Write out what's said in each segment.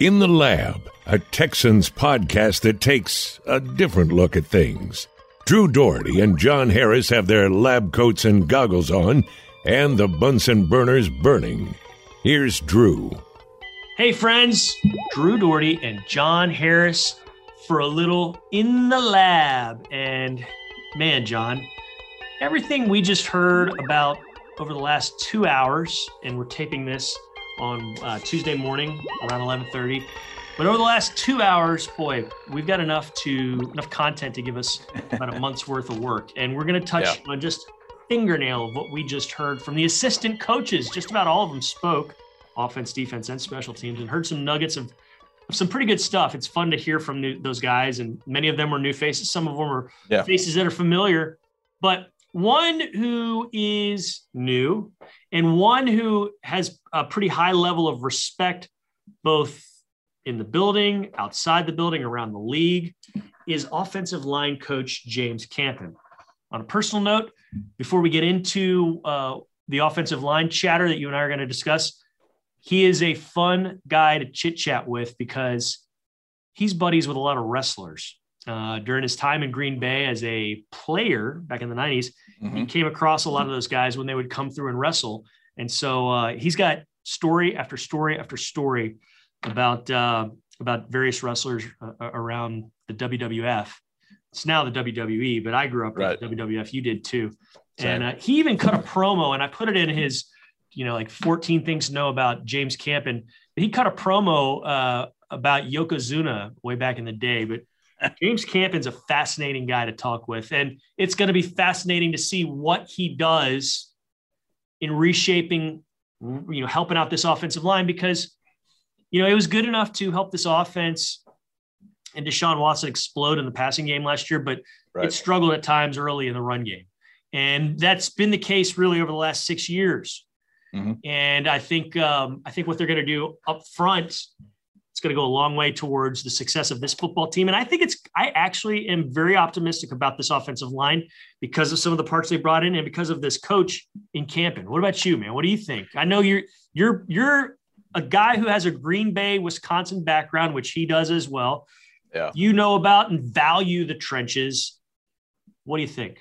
In the Lab, a Texans podcast that takes a different look at things. Drew Doherty and John Harris have their lab coats and goggles on, and the Bunsen burners burning. Here's Drew. Hey, friends, Drew Doherty and John Harris for a little in the lab. And man, John, everything we just heard about over the last two hours, and we're taping this on uh, Tuesday morning around 11:30. But over the last two hours, boy, we've got enough to enough content to give us about a month's worth of work, and we're going to touch yeah. on just fingernail of what we just heard from the assistant coaches. Just about all of them spoke, offense, defense, and special teams, and heard some nuggets of, of some pretty good stuff. It's fun to hear from new, those guys, and many of them were new faces. Some of them are yeah. faces that are familiar, but one who is new and one who has a pretty high level of respect, both in the building, outside the building, around the league, is offensive line coach James Campen. On a personal note, before we get into uh, the offensive line chatter that you and I are going to discuss, he is a fun guy to chit chat with because he's buddies with a lot of wrestlers. Uh, during his time in Green Bay as a player back in the 90s, mm-hmm. he came across a lot of those guys when they would come through and wrestle. And so uh, he's got story after story after story about uh, about various wrestlers uh, around the WWF. It's now the WWE, but I grew up right. with WWF. You did too. Same. And uh, he even cut a promo, and I put it in his, you know, like 14 things to know about James Campen. He cut a promo uh, about Yokozuna way back in the day, but James Campen's a fascinating guy to talk with, and it's going to be fascinating to see what he does in reshaping, you know, helping out this offensive line because, you know, it was good enough to help this offense and Deshaun Watson explode in the passing game last year, but right. it struggled at times early in the run game, and that's been the case really over the last six years. Mm-hmm. And I think um, I think what they're going to do up front it's going to go a long way towards the success of this football team. And I think it's, I actually am very optimistic about this offensive line because of some of the parts they brought in and because of this coach in Campen. What about you, man? What do you think? I know you're, you're, you're a guy who has a Green Bay, Wisconsin background, which he does as well. Yeah. You know about and value the trenches. What do you think?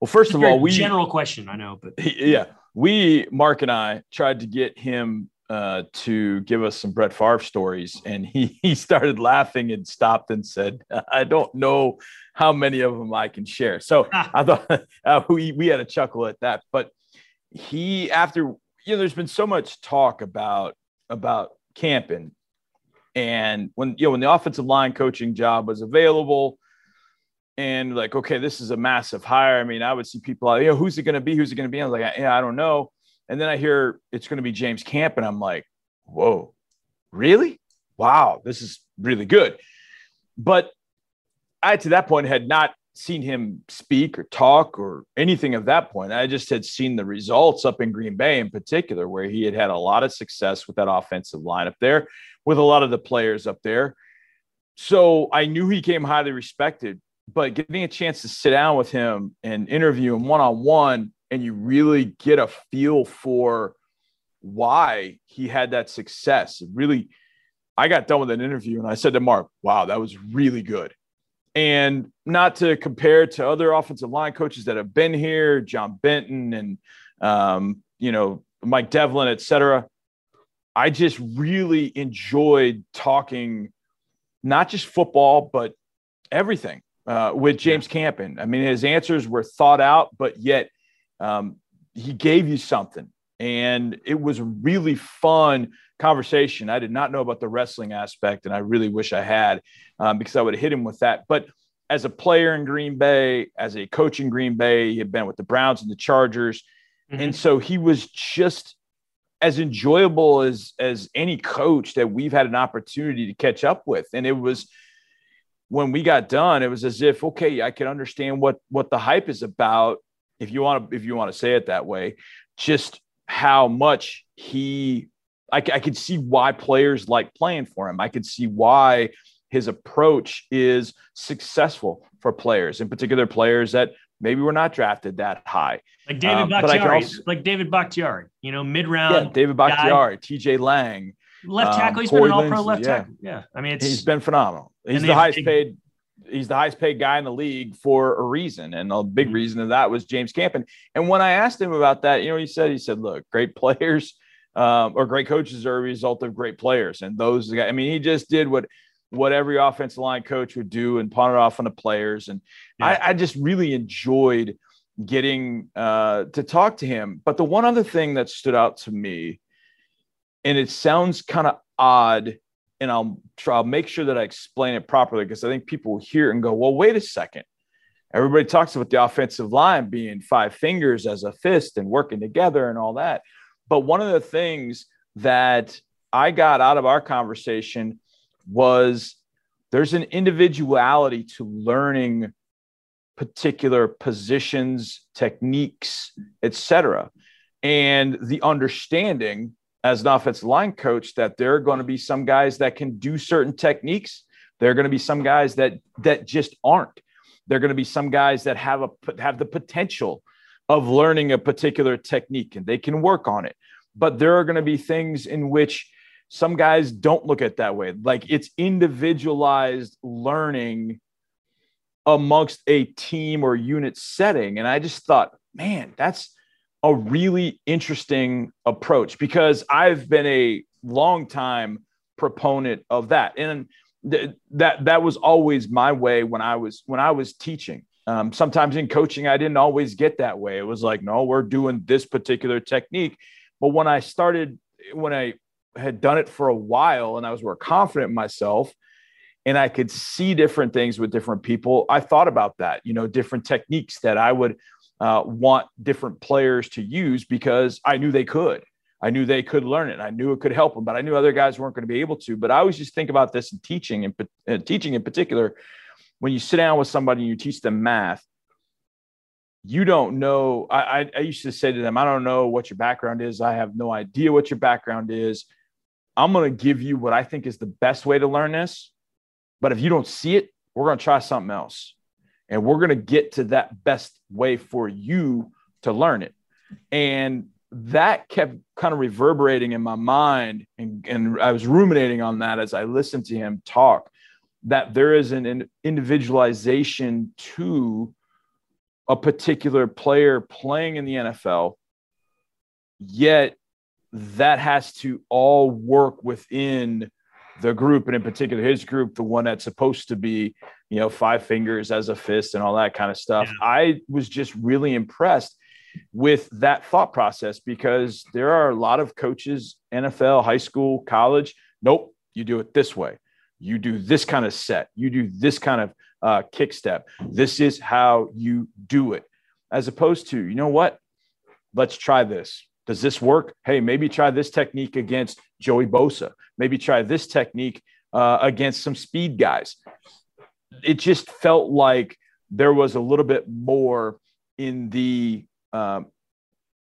Well, first of all, we general question, I know, but yeah, we Mark and I tried to get him uh, to give us some Brett Favre stories, and he he started laughing and stopped and said, "I don't know how many of them I can share." So I thought uh, we we had a chuckle at that, but he after you know, there's been so much talk about about Campen, and when you know when the offensive line coaching job was available. And like, okay, this is a massive hire. I mean, I would see people, you know, who's it going to be? Who's it going to be? I was like, yeah, I don't know and then I hear it's going to be James Campen, and I'm like, whoa, really? Wow, this is really good. But I, to that point, had not seen him speak or talk or anything of that point. I just had seen the results up in Green Bay in particular, where he had had a lot of success with that offensive line up there, with a lot of the players up there. So I knew he came highly respected, but getting a chance to sit down with him and interview him one on one and you really get a feel for why he had that success. It really, I got done with an interview and I said to Mark, wow, that was really good. And not to compare to other offensive line coaches that have been here, John Benton and, um, you know, Mike Devlin, et cetera. I just really enjoyed talking, not just football, but everything uh, with James Campen. I mean, his answers were thought out, but yet um, he gave you something. And it was a really fun conversation. I did not know about the wrestling aspect and i really wish i had um, because i would have hit him with that. But as a player in green bay as a coach in green bay he had been with the browns and the chargers. Mm-hmm. and so he was just as enjoyable as as any coach that we've had an opportunity to catch up with. And it was when we got done it was as if okay i can understand what what the hype is about if you want to if you want to say it that way, just how much he I, I could see why players like playing for him. I could see why his approach is successful for players, in particular players that maybe were not drafted that high. Like David um, Bakhtiari, also, like David Bakhtiari, you know, mid round. Yeah, David Bakhtiari, TJ Lang. left tackle. Um, he's been an all pro left yeah. tackle. Yeah. I mean, he's been phenomenal. He's the highest paid. He's the highest paid guy in the league for a reason. And a big mm-hmm. reason of that was James Campen. And when I asked him about that, you know, he said, he said, look, great players um, or great coaches are a result of great players. And those guys, I mean, he just did what what every offensive line coach would do and pawn it off on the players. And yeah. I, I, just really enjoyed getting uh, to talk to him. But the one other thing that stood out to me, and it sounds kind of odd, and I'll try, I'll make sure that I explain it properly because I think people will hear and go, well, wait a second. Everybody talks about the offensive line being five fingers as a fist and working together and all that. But one of the things that I got out of our conversation was there's an individuality to learning particular positions, techniques, etc. And the understanding as an offensive line coach that there are going to be some guys that can do certain techniques. There are going to be some guys that that just aren't. There are going to be some guys that have a have the potential of learning a particular technique and they can work on it. But there are going to be things in which some guys don't look at that way. Like it's individualized learning amongst a team or unit setting. And I just thought, man, that's a really interesting approach because I've been a long time proponent of that. And th- that that was always my way when I was when I was teaching. Um, sometimes in coaching, I didn't always get that way. It was like, no, we're doing this particular technique. But when I started, when I had done it for a while and I was more confident in myself and I could see different things with different people, I thought about that, you know, different techniques that I would uh, want different players to use because I knew they could. I knew they could learn it. I knew it could help them, but I knew other guys weren't going to be able to. But I always just think about this in teaching and uh, teaching in particular. When you sit down with somebody and you teach them math, you don't know. I, I used to say to them, I don't know what your background is. I have no idea what your background is. I'm going to give you what I think is the best way to learn this. But if you don't see it, we're going to try something else. And we're going to get to that best way for you to learn it. And that kept kind of reverberating in my mind. And, and I was ruminating on that as I listened to him talk that there is an individualization to a particular player playing in the NFL, yet that has to all work within the group and in particular his group the one that's supposed to be you know five fingers as a fist and all that kind of stuff. Yeah. i was just really impressed with that thought process because there are a lot of coaches nfl high school college nope you do it this way. You do this kind of set. You do this kind of uh, kick step. This is how you do it. As opposed to you know what? Let's try this does this work? Hey, maybe try this technique against Joey Bosa. Maybe try this technique uh, against some speed guys. It just felt like there was a little bit more in the, um,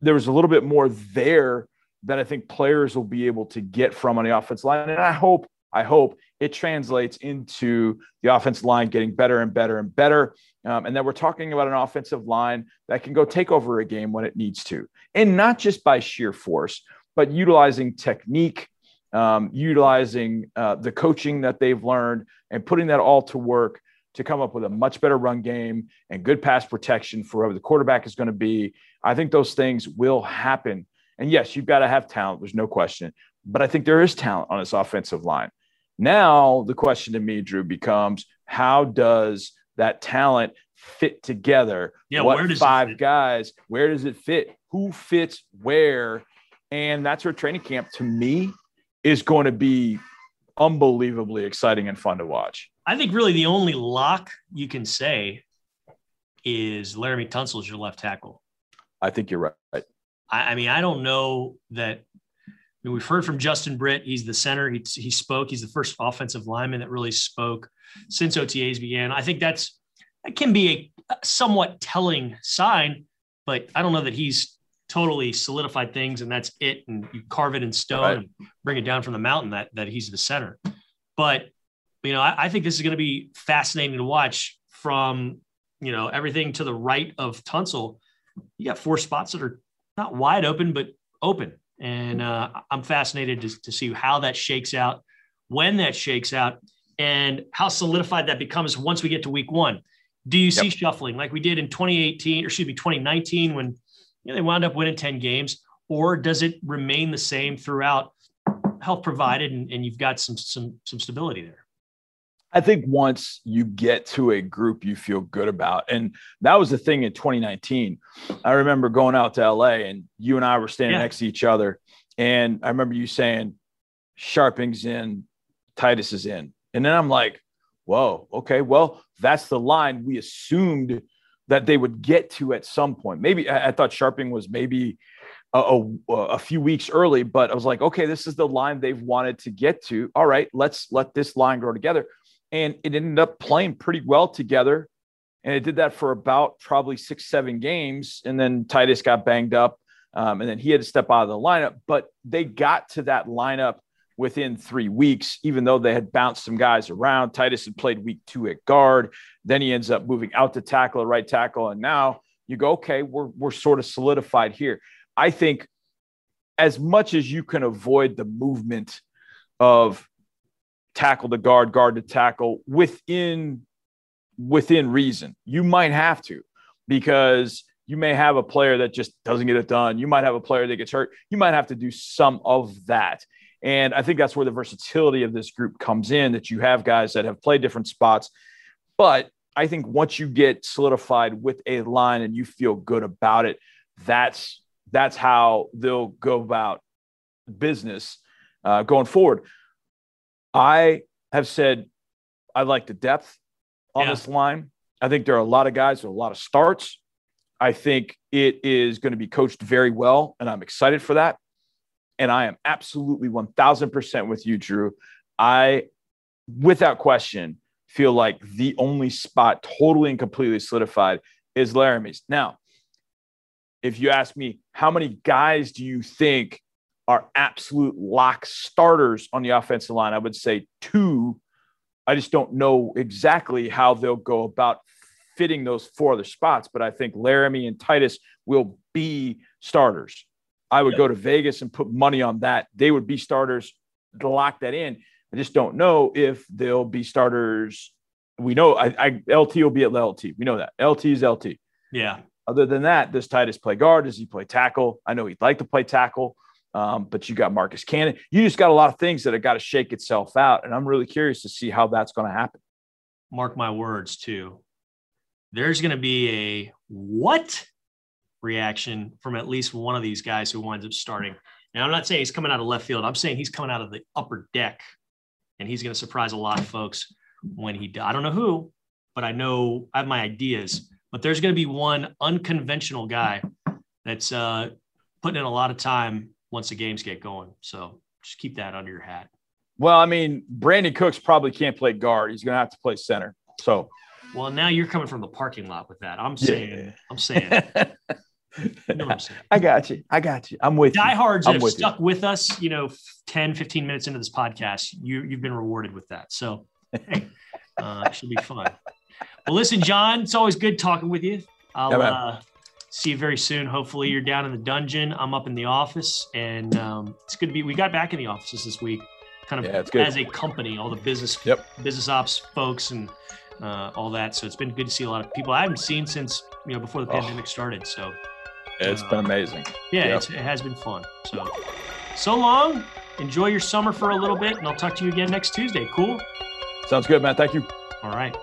there was a little bit more there that I think players will be able to get from on the offense line. And I hope, I hope it translates into the offensive line getting better and better and better. Um, and that we're talking about an offensive line that can go take over a game when it needs to. And not just by sheer force, but utilizing technique, um, utilizing uh, the coaching that they've learned, and putting that all to work to come up with a much better run game and good pass protection for whoever the quarterback is going to be. I think those things will happen. And yes, you've got to have talent. There's no question. But I think there is talent on this offensive line. Now, the question to me, Drew, becomes how does that talent fit together? Yeah, what five guys? Where does it fit? Who fits where? And that's where training camp to me is going to be unbelievably exciting and fun to watch. I think really the only lock you can say is Laremy Tunsil is your left tackle. I think you're right. I, I mean, I don't know that I mean, we've heard from Justin Britt. He's the center. He, he spoke. He's the first offensive lineman that really spoke since OTAs began. I think that's that can be a somewhat telling sign, but I don't know that he's totally solidified things and that's it. And you carve it in stone right. and bring it down from the mountain that that he's the center. But you know, I, I think this is going to be fascinating to watch from you know everything to the right of Tunsil. You got four spots that are not wide open, but open And uh, I'm fascinated to, to see how that shakes out, when that shakes out, and how solidified that becomes once we get to week one. Do you see shuffling like we did in 2018 or excuse me 2019 when you know, they wound up winning 10 games, or does it remain the same throughout? Health provided, and, and you've got some some some stability there. I think once you get to a group you feel good about, and that was the thing in 2019. I remember going out to LA and you and I were standing yeah. next to each other. And I remember you saying, Scharping's in, Titus is in. And then I'm like, whoa, okay, well, that's the line we assumed that they would get to at some point. Maybe I, I thought Scharping was maybe a, a, a, few weeks early, but I was like, okay, this is the line they've wanted to get to. All right, let's let this line grow together and it ended up playing pretty well together. And it did that for about probably six, seven games. And then Titus got banged up. Um, and then he had to step out of the lineup. But they got to that lineup within three weeks, even though they had bounced some guys around. Titus had played week two at guard. Then he ends up moving out to tackle, right tackle. And now you go, okay, we're, we're sort of solidified here. I think as much as you can avoid the movement of tackle to guard, guard to tackle within within reason. You might have to because you may have a player that just doesn't get it done. You might have a player that gets hurt. You might have to do some of that. And I think that's where the versatility of this group comes in that you have guys that have played different spots. But I think once you get solidified with a line and you feel good about it, that's that's how they'll go about business uh, going forward. I have said I like the depth on yeah. this line. I think there are a lot of guys with a lot of starts. I think it is going to be coached very well, and I'm excited for that. And I am absolutely 1000% with you, Drew. I, without question, feel like the only spot totally and completely solidified is Laremy's. Now, if you ask me, how many guys do you think are absolute lock starters on the offensive line. I would say two. I just don't know exactly how they'll go about fitting those four other spots, but I think Laremy and Titus will be starters. I would go to Vegas and put money on that. They would be starters to lock that in. I just don't know if they'll be starters. We know I, I LT will be at LT. We know that LT is LT. Yeah. Other than that, does Titus play guard? Does he play tackle? I know he'd like to play tackle. Um, but you got Marcus Cannon. You just got a lot of things that have got to shake itself out. And I'm really curious to see how that's going to happen. Mark my words, too. There's going to be a what reaction from at least one of these guys who winds up starting. Now, I'm not saying he's coming out of left field. I'm saying he's coming out of the upper deck, and he's going to surprise a lot of folks when he. I don't know who, but I know I have my ideas. But there's going to be one unconventional guy that's uh, putting in a lot of time once the games get going. So just keep that under your hat. Well, I mean, Brandin Cooks probably can't play guard. He's going to have to play center. So, well, now you're coming from the parking lot with that. I'm saying, yeah. I'm saying. you know I'm saying. I got you. I got you. I'm with you. Diehards you. have stuck you. with us, you know, 10, 15 minutes into this podcast. You, you've been rewarded with that. So, hey, uh, it should be fun. Well, listen, John, it's always good talking with you. I'll, yeah, uh, see you very soon. Hopefully, you're down in the dungeon. I'm up in the office, and um, it's good to be. We got back in the offices this week, kind of yeah, as a company, all the business, yep. business ops folks, and uh, all that. So it's been good to see a lot of people I haven't seen since you know before the oh. pandemic started. So it's uh, been amazing. Yeah, yep. it has been fun. So so long. Enjoy your summer for a little bit, and I'll talk to you again next Tuesday. Cool. Sounds good, man. Thank you. All right.